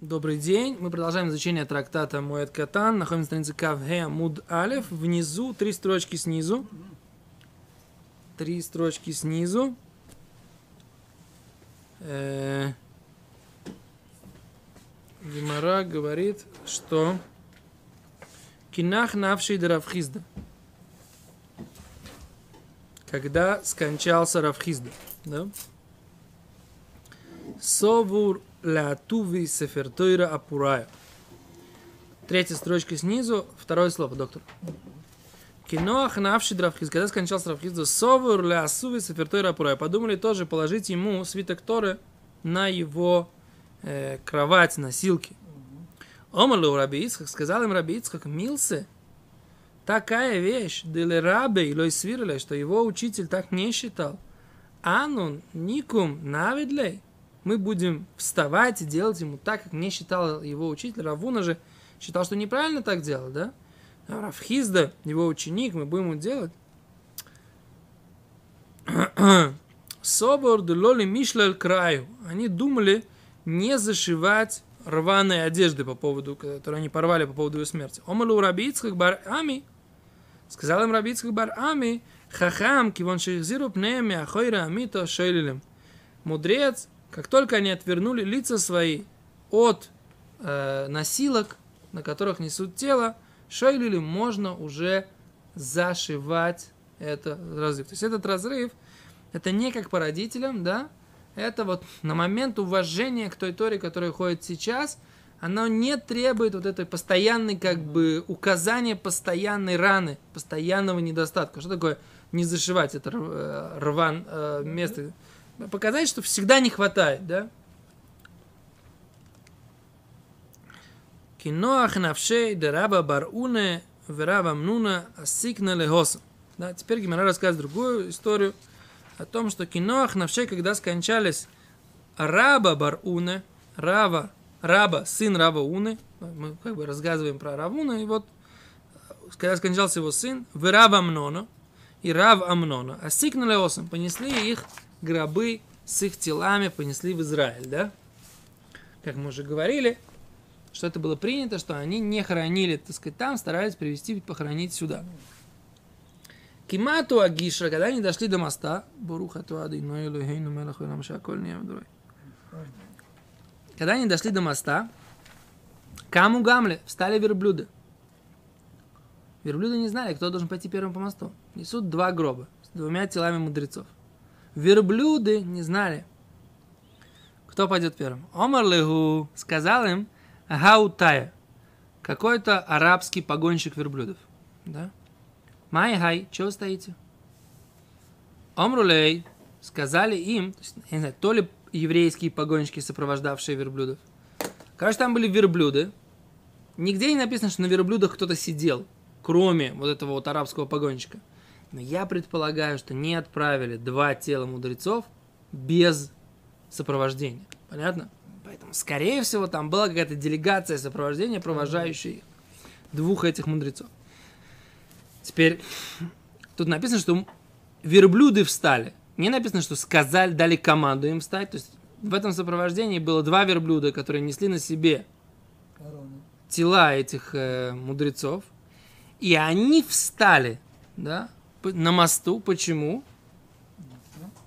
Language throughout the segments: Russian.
Добрый день. Мы продолжаем изучение трактата Муэт Катан. Находимся на странице Кавге Муд Алев. Внизу три строчки снизу. Три строчки снизу. Э, Гимара говорит, что Кинах навший Равхизда. Когда скончался Равхизда. Да? Совур Латуви Сефертойра Апурая. Третья строчка снизу, второе слово, доктор. Киноах навши Равхиз, когда скончался Равхиз, совур ля асуви сефертойра апурая. Подумали тоже положить ему свиток Торы на его э, кровать, носилки. Омалу Раби Ицхак, сказал им Раби Ицхак, милсы, такая вещь, дели рабе или свирле, что его учитель так не считал. Анун никум навидлей, мы будем вставать и делать ему так, как не считал его учитель. Равуна же считал, что неправильно так делать, да? А Равхизда, его ученик, мы будем ему делать. Собор лоли мишлель краю. Они думали не зашивать рваные одежды по поводу, которые они порвали по поводу его смерти. Омалу рабицких бар ами. Сказал им рабицких бар ами. Хахам, кивон шейхзиру пнеями ахойра амито шейлилем. Мудрец как только они отвернули лица свои от э, носилок, на которых несут тело, шейлили можно уже зашивать этот разрыв. То есть этот разрыв, это не как по родителям, да, это вот на момент уважения к той Торе, которая ходит сейчас, оно не требует вот этой постоянной, как бы, указания постоянной раны, постоянного недостатка. Что такое не зашивать это э, рван, э, место? Показать, что всегда не хватает, да? Киноах навшей дераба баруне вераба мнуна асикна лехоса. Да, теперь Гимара рассказывает другую историю о том, что киноах навшей, когда скончались раба баруне, рава, раба, сын раба уны, мы как бы рассказываем про равуна, и вот когда скончался его сын, вераба мнона, и рав амнона, асикна лехосом, понесли их гробы с их телами понесли в Израиль, да? Как мы уже говорили, что это было принято, что они не хоронили, так сказать, там, старались привезти, похоронить сюда. Кимату Агишра, когда они дошли до моста, когда они дошли до моста, Каму Гамле встали верблюды. Верблюды не знали, кто должен пойти первым по мосту. Несут два гроба с двумя телами мудрецов. Верблюды не знали, кто пойдет первым. Омар Леху сказал им Хаутая, какой-то арабский погонщик верблюдов. Да? Май хай, чего стоите? Омрулей сказали им, не знаю, то ли еврейские погонщики, сопровождавшие верблюдов. Короче, там были верблюды. Нигде не написано, что на верблюдах кто-то сидел, кроме вот этого вот арабского погонщика. Но я предполагаю, что не отправили два тела мудрецов без сопровождения. Понятно? Поэтому, скорее всего, там была какая-то делегация сопровождения, провожающая двух этих мудрецов. Теперь, тут написано, что верблюды встали. Не написано, что сказали, дали команду им встать. То есть в этом сопровождении было два верблюда, которые несли на себе тела этих э, мудрецов. И они встали, да, на мосту. Почему?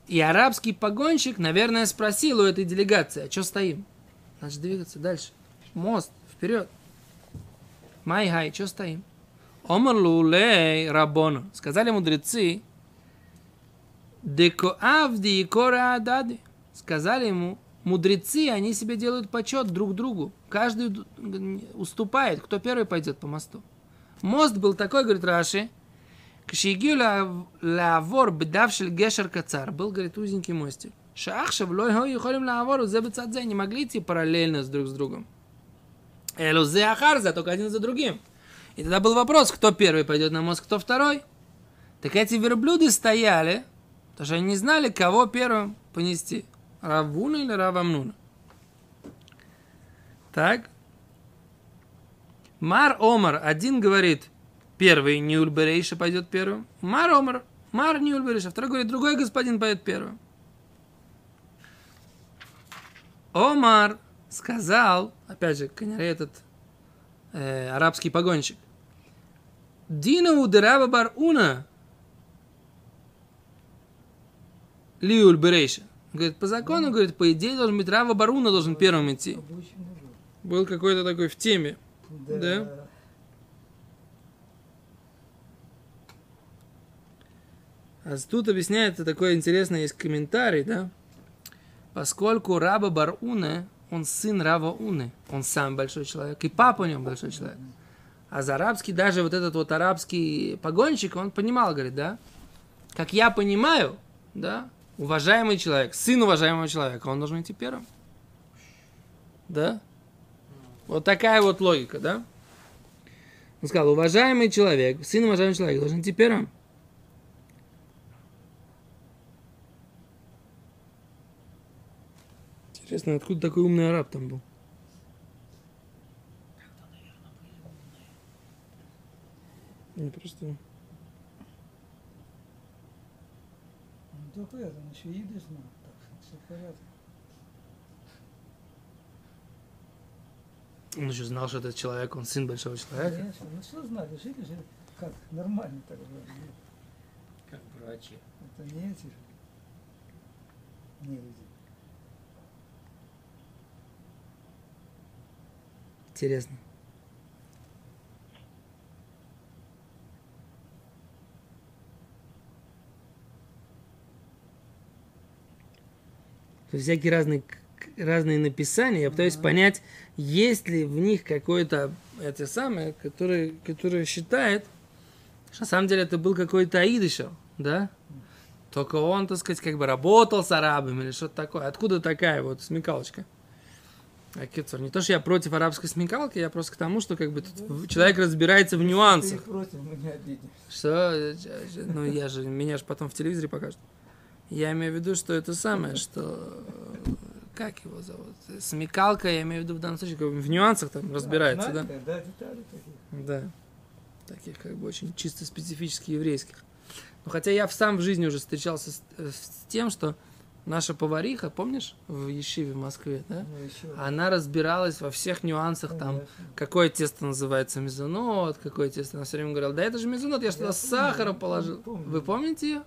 И арабский погонщик, наверное, спросил у этой делегации, а что стоим? Значит, двигаться дальше. Мост, вперед. Майхай, что стоим? Омар лулей. Сказали мудрецы, деко авди и кора адади. Сказали ему, мудрецы, они себе делают почет друг другу. Каждый уступает, кто первый пойдет по мосту. Мост был такой, говорит Раши, Кшигю лавор бедав гешер кацар. Был, говорит, узенький мостик. Шахшев лой холим лавор узебецадзе. Не могли идти параллельно с друг с другом. Элузе ахарза, только один за другим. И тогда был вопрос, кто первый пойдет на мост, кто второй. Так эти верблюды стояли, потому что они не знали, кого первым понести. Равуна или Равамнуна. Так. Мар Омар, один говорит – Первый Ниуль Берейша пойдет первым. Мар Омар. Мар Ниуль Берейша. Второй говорит, другой господин пойдет первым. Омар. сказал, опять же, конечно, этот э, арабский погонщик, Дина удераба бар уна лиуль берейша. Говорит, по закону, говорит, по идее должен быть Рава Баруна должен первым идти. Был какой-то такой в теме. Да. да? А тут объясняется такой интересный есть комментарий, да? Поскольку Раба Баруна, он сын Рава Уны, он сам большой человек, и папа у него большой человек. А за арабский, даже вот этот вот арабский погонщик, он понимал, говорит, да? Как я понимаю, да, уважаемый человек, сын уважаемого человека, он должен идти первым. Да? Вот такая вот логика, да? Он сказал, уважаемый человек, сын уважаемого человека должен идти первым. Интересно, откуда такой умный араб там был? Не просто... Ну, только это, он еще идиш знал, так что все в порядке. Он еще знал, что этот человек, он сын большого человека. Конечно, ну что знали, жили же как, нормально так было. Как врачи. Это не эти же, не люди. Интересно. Всякие разные, разные написания. Я пытаюсь понять, есть ли в них какое-то это самое, которое, которое считает, что на самом деле это был какой-то аидышев, да? Только он, так сказать, как бы работал с арабами или что-то такое. Откуда такая вот смекалочка? А Кицур, не то, что я против арабской смекалки, я просто к тому, что как бы тут человек разбирается в нюансах. Ты против, мы не обидимся. Что? Ну, я же, меня же потом в телевизоре покажут. Я имею в виду, что это самое, что... Как его зовут? Смекалка, я имею в виду в данном случае, как бы в нюансах там разбирается, да? Да, детали такие. Да. Таких как бы очень чисто специфических еврейских. Но хотя я сам в жизни уже встречался с, с тем, что наша повариха, помнишь, в Ешиве в Москве, да? Ну. Она разбиралась во всех нюансах, там, Конечно. какое тесто называется мезонот, какое тесто. Она все время говорила, да это же мезонот, я что-то сахара положил. помню. Вы помните ее?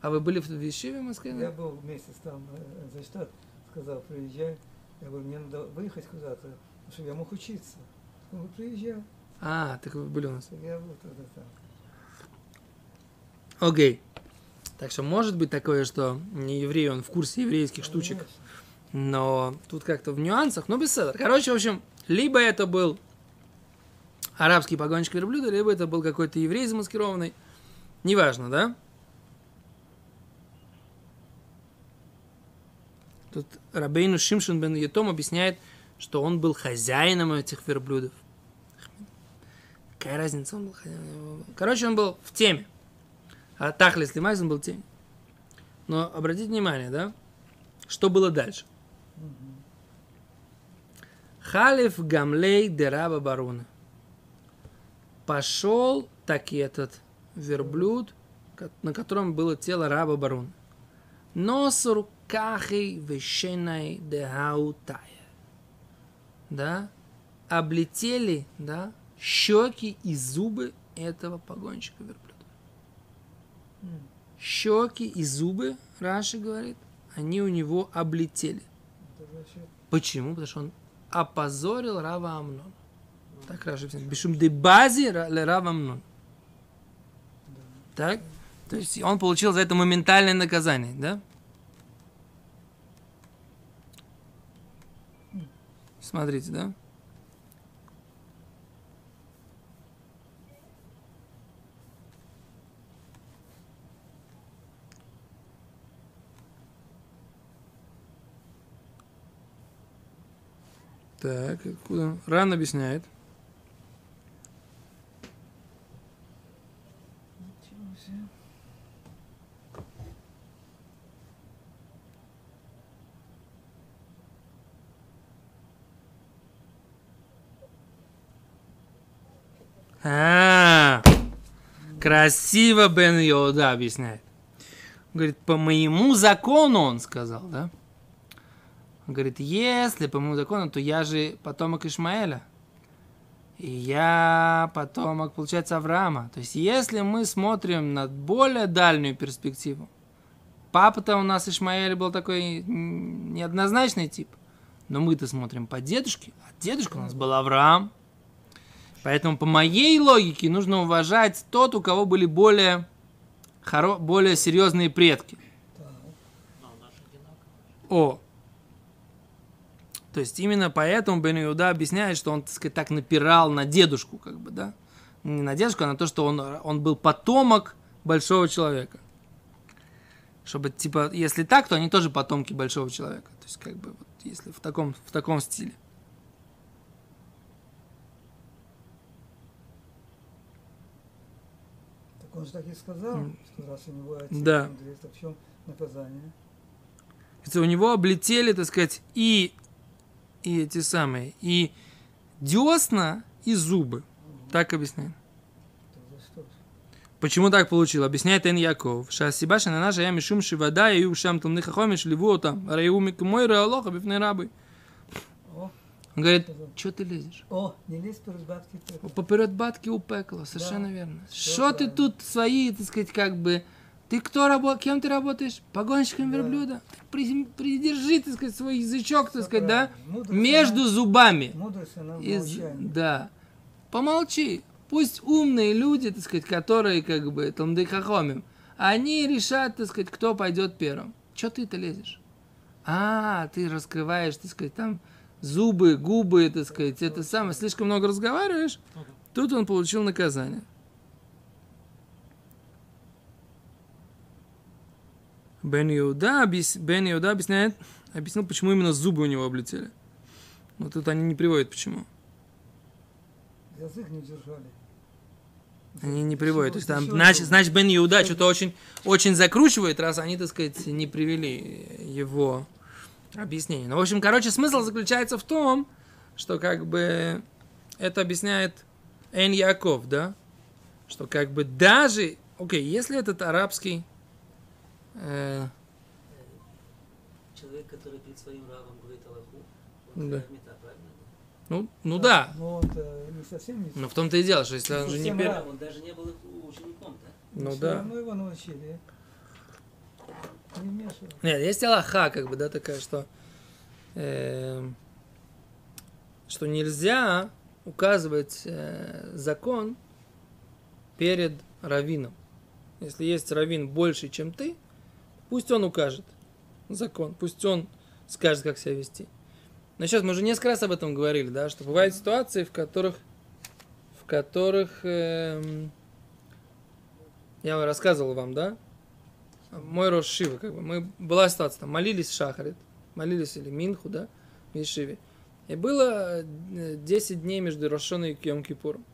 А вы были в Ешиве в Москве? Я был месяц там э, за штат, сказал, приезжай. Я говорю, мне надо выехать куда-то, чтобы я мог учиться. Он говорит, приезжай. А, так вы были у нас. Я был тогда там. Окей. Так что может быть такое, что не еврей, он в курсе еврейских штучек. Но тут как-то в нюансах, но без седа. Короче, в общем, либо это был арабский погонщик верблюда, либо это был какой-то еврей замаскированный. Неважно, да? Тут Рабейну Шимшин бен Етом объясняет, что он был хозяином этих верблюдов. Какая разница, он был хозяином? Короче, он был в теме. А Тахлис Лимайс он был теме. Но обратите внимание, да? Что было дальше? Халиф Гамлей Дераба Баруна. Пошел таки этот верблюд, на котором было тело раба Баруна. Носур кахей вешенай дегаутая. Да? Облетели, да, щеки и зубы этого погонщика верблюда. Щеки и зубы, Раши говорит, они у него облетели. Почему? Потому что он опозорил Рава Амнон. Так Раши писает. Бешум де бази Рава Амнон. Так? То есть он получил за это моментальное наказание, да? Смотрите, да? Так, откуда? Ран объясняет. А, красиво Бен Йода объясняет. Говорит, по моему закону, он сказал, да? Он говорит, если по моему закону, то я же потомок Ишмаэля. И я потомок, получается, Авраама. То есть, если мы смотрим на более дальнюю перспективу, папа-то у нас Ишмаэль был такой неоднозначный тип. Но мы-то смотрим по дедушке, а дедушка у нас был Авраам. Поэтому по моей логике нужно уважать тот, у кого были более, хоро... более серьезные предки. О. То есть именно поэтому Бен Иуда объясняет, что он, так сказать, так напирал на дедушку, как бы, да? Не на дедушку, а на то, что он, он был потомок большого человека. Чтобы, типа, если так, то они тоже потомки большого человека. То есть, как бы, вот, если в таком, в таком стиле. Так он же так и сказал, М. что раз у него отец Да. мудрец, то в чем наказание? У него облетели, так сказать, и, и эти самые, и десна, и зубы. Так объясняет. Почему так получил? Объясняет Эн Яков. Шасибаша на наша я мишум шивада и ушам там нихахомиш ливу там. Раю мой реалоха бифны рабы. Он говорит, что ты лезешь? о, не лезь перед бабки пекла. Поперед батки у пекла, совершенно Да, верно. Что ты тут свои, так сказать, как бы... Ты кто работаешь? Кем ты работаешь? Погонщиком Да. верблюда? Так при- придержи, так сказать, свой язычок, так сказать, да? Мудрость, Между она- зубами. Мудрость, она в Из-. Да. Помолчи. Пусть умные люди, так сказать, которые как бы там хахомим, они решат, так сказать, кто пойдет первым. Че ты-то лезешь? А, ты раскрываешь, так сказать, там зубы, губы, так сказать, это самое, слишком много разговариваешь, тут он получил наказание. Бен Иуда, объяс- Бен Иуда объясняет, объяснил, почему именно зубы у него облетели. Но тут они не приводят, почему. Язык не держали. Они не приводят. То есть там, значит, значит, Бен Иуда что-то очень, очень закручивает, раз они, так сказать, не привели его объяснение. Ну, в общем, короче, смысл заключается в том, что как бы это объясняет Эн Яков, да? Что как бы даже, окей, если этот арабский э, Человек, который перед своим равом говорит Аллаху, он Да. да. мета, правильно? ну, ну да, Но он-то не совсем не... но в том-то и дело, что если он же не пер... Он даже не был их учеником-то. Ну Всё да. равно его научили. Не вмешиваться. Нет, есть Аллаха, как бы, да, такая, что, эм, что нельзя указывать э, закон перед раввином. Если есть раввин больше, чем ты, пусть он укажет закон, пусть он скажет, как себя вести. Но сейчас мы уже несколько раз об этом говорили, да, что бывают ситуации, в которых, в которых эм, я рассказывал вам, да, мой Рош Шива, как бы, мы, была ситуация, там, молились Шахарит, молились или Минху, да, в Ешиве. И было э, 10 дней между Рошоной и Йом Кипуром.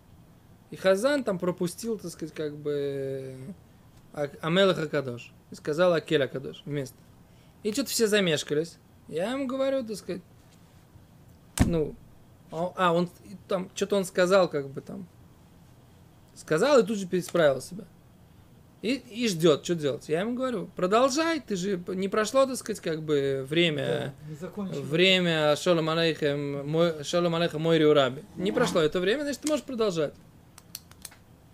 И Хазан там пропустил, так сказать, как бы Амелах Акадош. И сказал Акель Акадош вместо. И что-то все замешкались. Я ему говорю, так сказать, ну, а, а, он и там, что-то он сказал, как бы там, сказал и тут же пересправил себя. И, и ждет, что делать. Я ему говорю, продолжай, ты же не прошло, так сказать, как бы время, Да, время Шолом Алейхем, мой, Шолом Алейхем мой Раби. Не прошло это время, значит, ты можешь продолжать.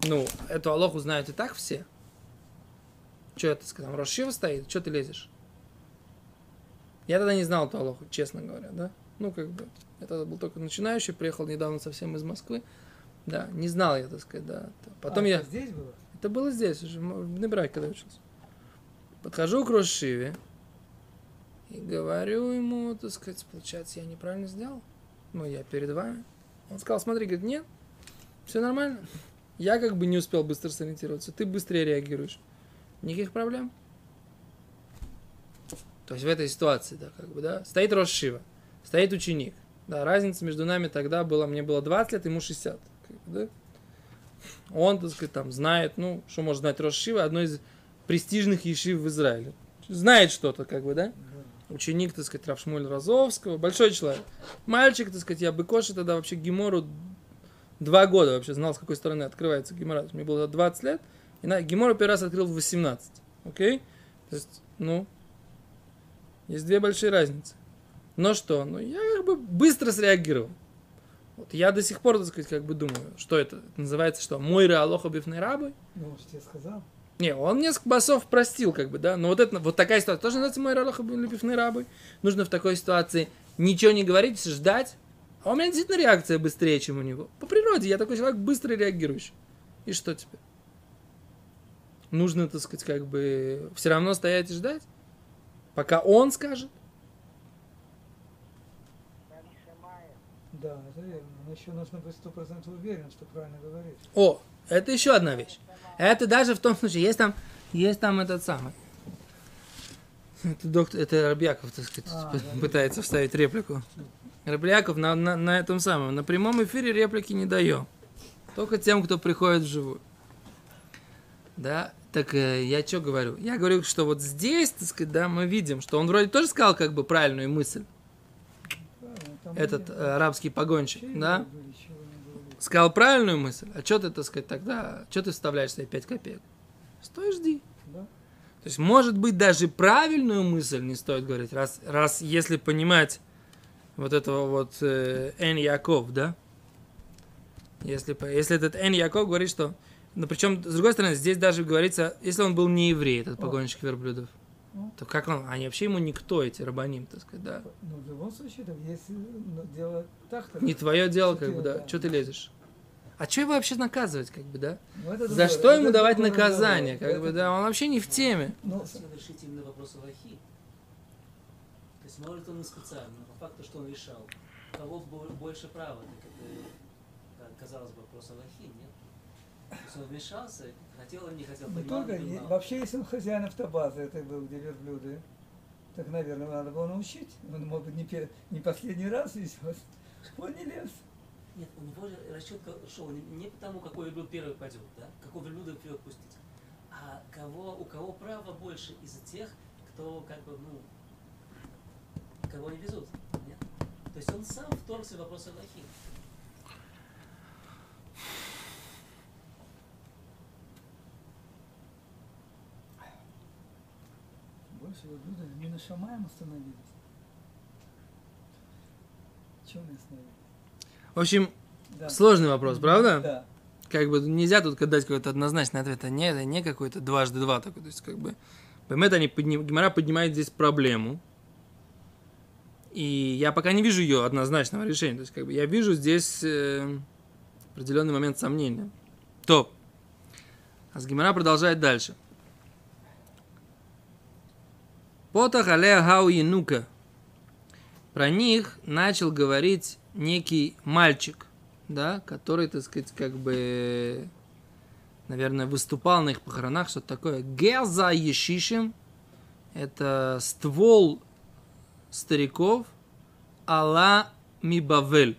Ну, эту Алоху знают и так все. Что это сказал? Рошива стоит, что ты лезешь? Я тогда не знал эту Алоху, честно говоря, да? Ну, как бы, я тогда был только начинающий, приехал недавно совсем из Москвы. Да, не знал я, так сказать, да. Потом А, я... это здесь было? Это было здесь уже, в Небраке, когда учился. Подхожу к Рошиве и говорю ему, так сказать, получается, я неправильно сделал. Ну, я перед вами. Он сказал, смотри, говорит, нет, все нормально. Я как бы не успел быстро сориентироваться, ты быстрее реагируешь. Никаких проблем. То есть в этой ситуации, да, как бы, да, стоит Рошива, стоит ученик. Да, разница между нами тогда была, мне было 20 лет, ему 60. Как бы, да? Он, так сказать, там знает, ну, что может знать Рошива, одной из престижных ешив в Израиле. Знает что-то, как бы, да? Ученик, так сказать, Равшмуль Розовского, большой человек. Мальчик, так сказать, я Быкоши тогда вообще Гимору два года вообще знал, с какой стороны открывается Гимора. Мне было 20 лет, и на Гимору первый раз открыл в 18. Окей? То есть, ну, есть две большие разницы. Но что? Ну, я как бы быстро среагировал. Вот я до сих пор, так сказать, как бы думаю, что это? Это называется что? Мой Алоха бифный рабы? Ну, он же тебе сказал. Не, он несколько басов простил, как бы, да. Но вот это, вот такая ситуация тоже называется мой Алоха бифный рабы. Нужно в такой ситуации ничего не говорить, ждать. А у меня действительно реакция быстрее, чем у него. По природе я такой человек быстро реагирующий. И что теперь? Нужно, так сказать, как бы все равно стоять и ждать, пока он скажет. Да, это верно. Но еще нужно быть сто процентов уверен, что правильно говоришь. О, это еще одна вещь. Это даже в том случае, есть там, есть там этот самый. Это доктор, это Рабьяков, так сказать, А, да. пытается вставить реплику. Рабьяков на, на, на этом самом, на прямом эфире реплики не даем. Только тем, кто приходит вживую. Да, так э, я что говорю? Я говорю, что вот здесь, так сказать, да, мы видим, что он вроде тоже сказал как бы правильную мысль, этот э, арабский погонщик, да? Сказал правильную мысль, а что ты, так сказать, тогда, что ты вставляешь себе 5 копеек? Стой, жди. Да? То есть, может быть, даже правильную мысль не стоит говорить, раз, раз если понимать вот этого вот э, Эн Яков, да? Если, если этот Эн Яков говорит, что... Ну, причем, с другой стороны, здесь даже говорится, если он был не еврей, этот погонщик верблюдов, Ну. то как он... Они вообще ему никто, эти рабаним, так сказать, да? Но в любом случае, да, если ну, дело так, то... Не твое дело, как бы, да. да. Что ты лезешь? А что его вообще наказывать, как бы, да? Ну, это За другое- что ему давать другой наказание, разговор. как бы, Это- да? Он вообще не в теме. Ну, Надо решить именно вопрос Аллахи. То есть может он и специально, но по факту, что он решал. У кого бо- больше права, так это, как казалось бы, вопрос Аллахи, нет? То он вмешался, хотел или не хотел, Не понимал, только, не понимал. вообще, если он хозяин автобазы, это был, где верблюды, так, наверное, надо было научить. Он, может быть, не, не последний раз везет. Он не лез. Нет, у него же расчет шел не, не потому, какой верблюд первый пойдет, да? Какого верблюда вперед пустить, а кого, у кого право больше из тех, кто как бы, ну, кого не везут, нет? То есть он сам вторгся в вопрос Аллахи. Больше верблюда не на Шамаем остановились. Чем мы остановились? В общем, Да. сложный вопрос, правда? Да. Как бы нельзя тут дать какой-то однозначный ответ. А не, это не какой-то дважды два такой. То есть, как бы, Бемет, они подним... Гимара поднимает здесь проблему. И я пока не вижу ее однозначного решения. То есть, как бы, я вижу здесь э, определенный момент сомнения. То. А с Гимара продолжает дальше. Потах алея хау янука. Про них начал говорить некий мальчик, да, который, так сказать, как бы, наверное, выступал на их похоронах, что-то такое. Геза Ешишим – это ствол стариков Алла Мибавель.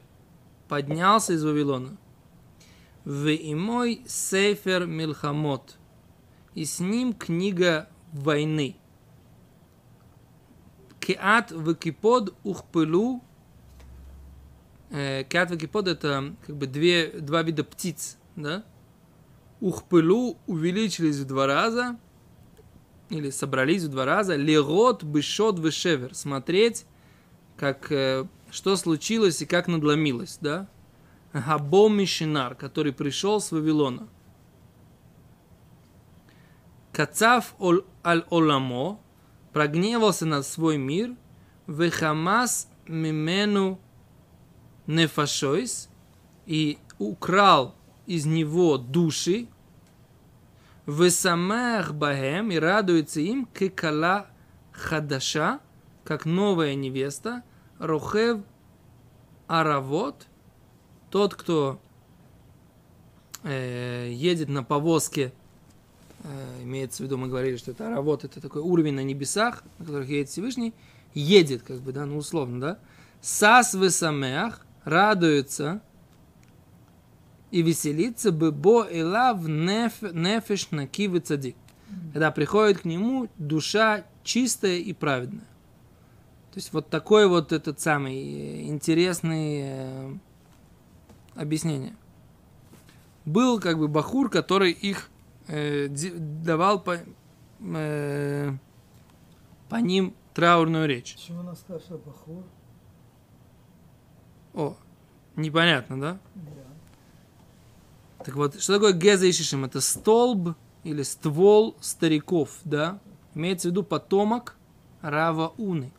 Поднялся из Вавилона. В и мой Сейфер Милхамот. И с ним книга войны. Кеат векипод ухпылу. Кеат векипод это как бы две, два вида птиц, да? Ухпылу увеличились в два раза, или собрались в два раза. Лерот, бышот, вышевер. Смотреть, как, э, что случилось и как надломилось, да? Габом Мишинар, который пришел с Вавилона. Кацав ол- аль оламо, прогневался на свой мир, вехамас мимену нефашойс, и украл из него души, весамех бахем, и радуется им, кекала хадаша, как новая невеста, рохев аравот, тот, кто э, едет на повозке, имеется в виду, мы говорили, что это аравот, это такой уровень на небесах, на которых едет Всевышний, едет, как бы, да, ну условно, да, сас весамеах, радуется и веселится бы бо элав неф, нефеш накивы цадик. Когда приходит к нему душа чистая и праведная. То есть вот такой вот этот самый э, интересный э, объяснение. Был как бы бахур, который их э, давал по, э, по ним траурную речь. Почему сказал, что Бахур? О, непонятно, да? Да. Так вот, что такое Геза и Шишим? Это столб или ствол стариков, да? Имеется в виду потомок Рава Уны.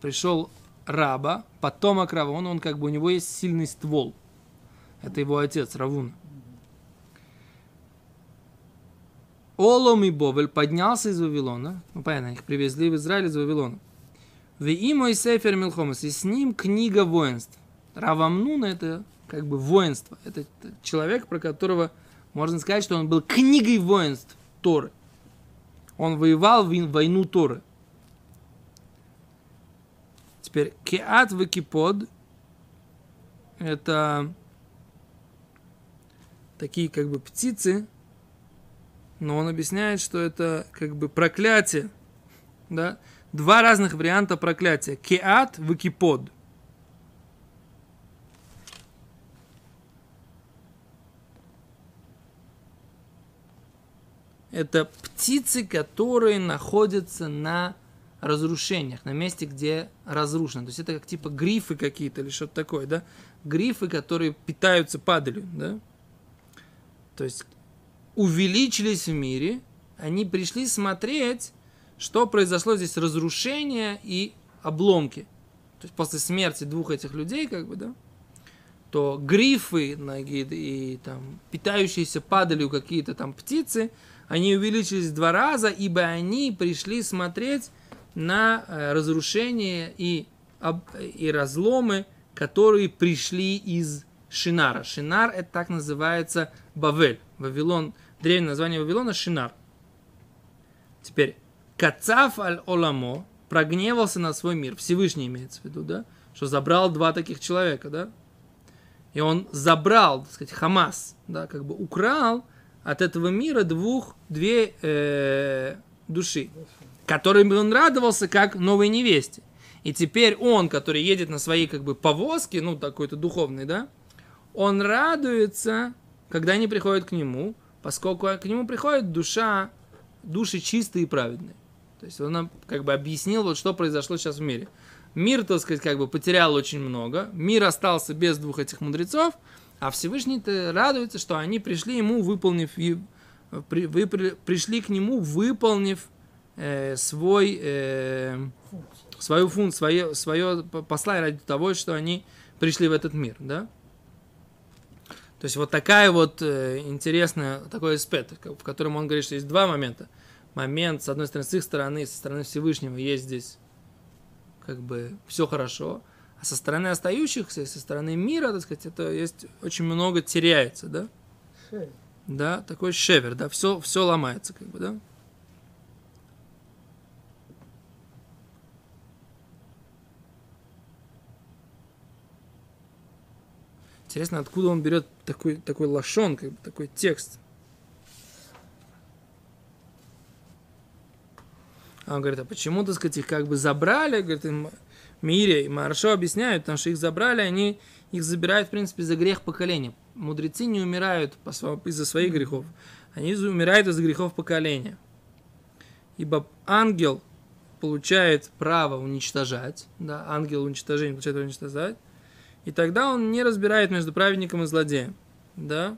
Пришел Раба, потомок Рава Уны, он как бы, у него есть сильный ствол. Это его отец, Равуна. Олом и Бовель поднялся из Вавилона. Ну, понятно, их привезли в Израиль из Вавилона. В и Сефер Милхомас. И с ним книга воинств. Равамнуна это как бы воинство. Это человек, про которого можно сказать, что он был книгой воинств Торы. Он воевал в войну Торы. Теперь Кеат Векипод это такие как бы птицы, но он объясняет, что это как бы проклятие, да, два разных варианта проклятия. Кеат, выкипод. Это птицы, которые находятся на разрушениях, на месте, где разрушено. То есть это как типа грифы какие-то или что-то такое, да? Грифы, которые питаются падалью, да? То есть увеличились в мире, они пришли смотреть, что произошло здесь разрушение и обломки. То есть после смерти двух этих людей, как бы, да, то грифы ноги и там питающиеся падалью какие-то там птицы, они увеличились в два раза, ибо они пришли смотреть на э, разрушение и, и разломы, которые пришли из Шинара. Шинар это так называется Бавель. Вавилон древнее название Вавилона Шинар. Теперь, Кацав аль-Оламо прогневался на свой мир. Всевышний имеется в виду, да? Что забрал два таких человека, да? И он забрал, так сказать, Хамас, да, как бы украл от этого мира двух, две э, души, которыми он радовался как новой невесте. И теперь он, который едет на своей как бы повозке, ну, такой-то духовный, да, он радуется, когда они приходят к нему, поскольку к нему приходит душа, души чистые и праведные. То есть он нам как бы объяснил, вот что произошло сейчас в мире. Мир, так сказать, как бы потерял очень много. Мир остался без двух этих мудрецов, а Всевышний-то радуется, что они пришли ему, выполнив, при, вы при, пришли к нему, выполнив э, свой, э, свою функцию, свое, свое посла ради того, что они пришли в этот мир, да? То есть вот такая вот э, интересная, такой аспект, в котором он говорит, что есть два момента. Момент, с одной стороны, с их стороны, со стороны Всевышнего есть здесь как бы все хорошо, а со стороны остающихся, со стороны мира, так сказать, это есть очень много теряется, да? Шевер. Да, такой шевер, да, все, все ломается, как бы, да? Интересно, откуда он берет такой, такой лошон, как бы, такой текст. А он говорит, а почему, так сказать, их как бы забрали, говорит, им Мире и Маршо объясняют, потому что их забрали, они их забирают, в принципе, за грех поколения. Мудрецы не умирают из-за своих грехов, они умирают из-за грехов поколения. Ибо ангел получает право уничтожать, да, ангел уничтожения получает уничтожать, и тогда он не разбирает между праведником и злодеем. Да?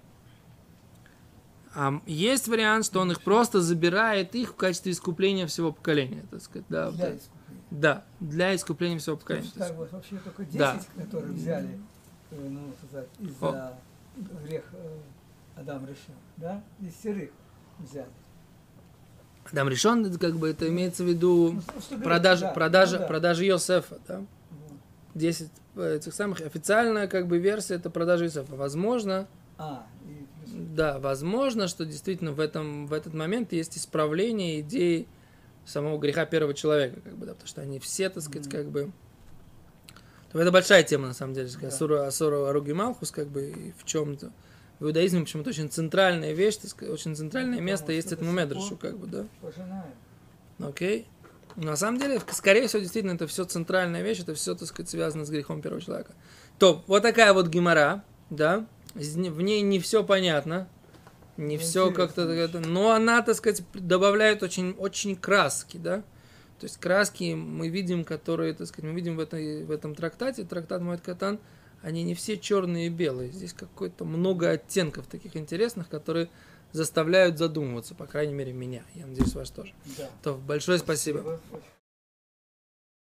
А есть вариант, что он их просто забирает их в качестве искупления всего поколения. Так сказать, да, Для вот. искупления. да, для искупления всего поколения. есть, так вот, вообще только 10, Да. которые взяли, э, ну, из-за грех э, Адам решил, да? Десятерых взяли. Адам решен, это как бы это имеется в виду Ну, продажа, да, продажа, ну да. продажа Йосефа, да? Вот. 10 этих самых, официальная как бы версия это продажа Йосефа. Возможно, А, и Да, возможно, что действительно в, этом, в этот момент есть исправление идеи самого греха первого человека, как бы, да, потому что они все, так сказать, Мгм. как бы... То это большая тема, на самом деле, Да. Асура, Асура Аруги Малхус, как бы, и в чем-то. В иудаизме почему-то очень центральная вещь, так сказать, очень центральное Ну, место есть этому медрашу, как бы, да. пожинаем. Окей. Но на самом деле, скорее всего, действительно, это все центральная вещь, это все, так сказать, связано с грехом первого человека. То, вот такая вот гемора, да, в ней не все понятно, не Ну, все как-то, интересно но она, так сказать, добавляет очень, очень краски, да. То есть краски мы видим, которые, так сказать, мы видим в, этой, в этом трактате, трактат Моэд Катан, они не все черные и белые. Здесь какое-то много оттенков таких интересных, которые заставляют задумываться, по крайней мере, меня. Я надеюсь, вас тоже. Да. То большое спасибо. Спасибо.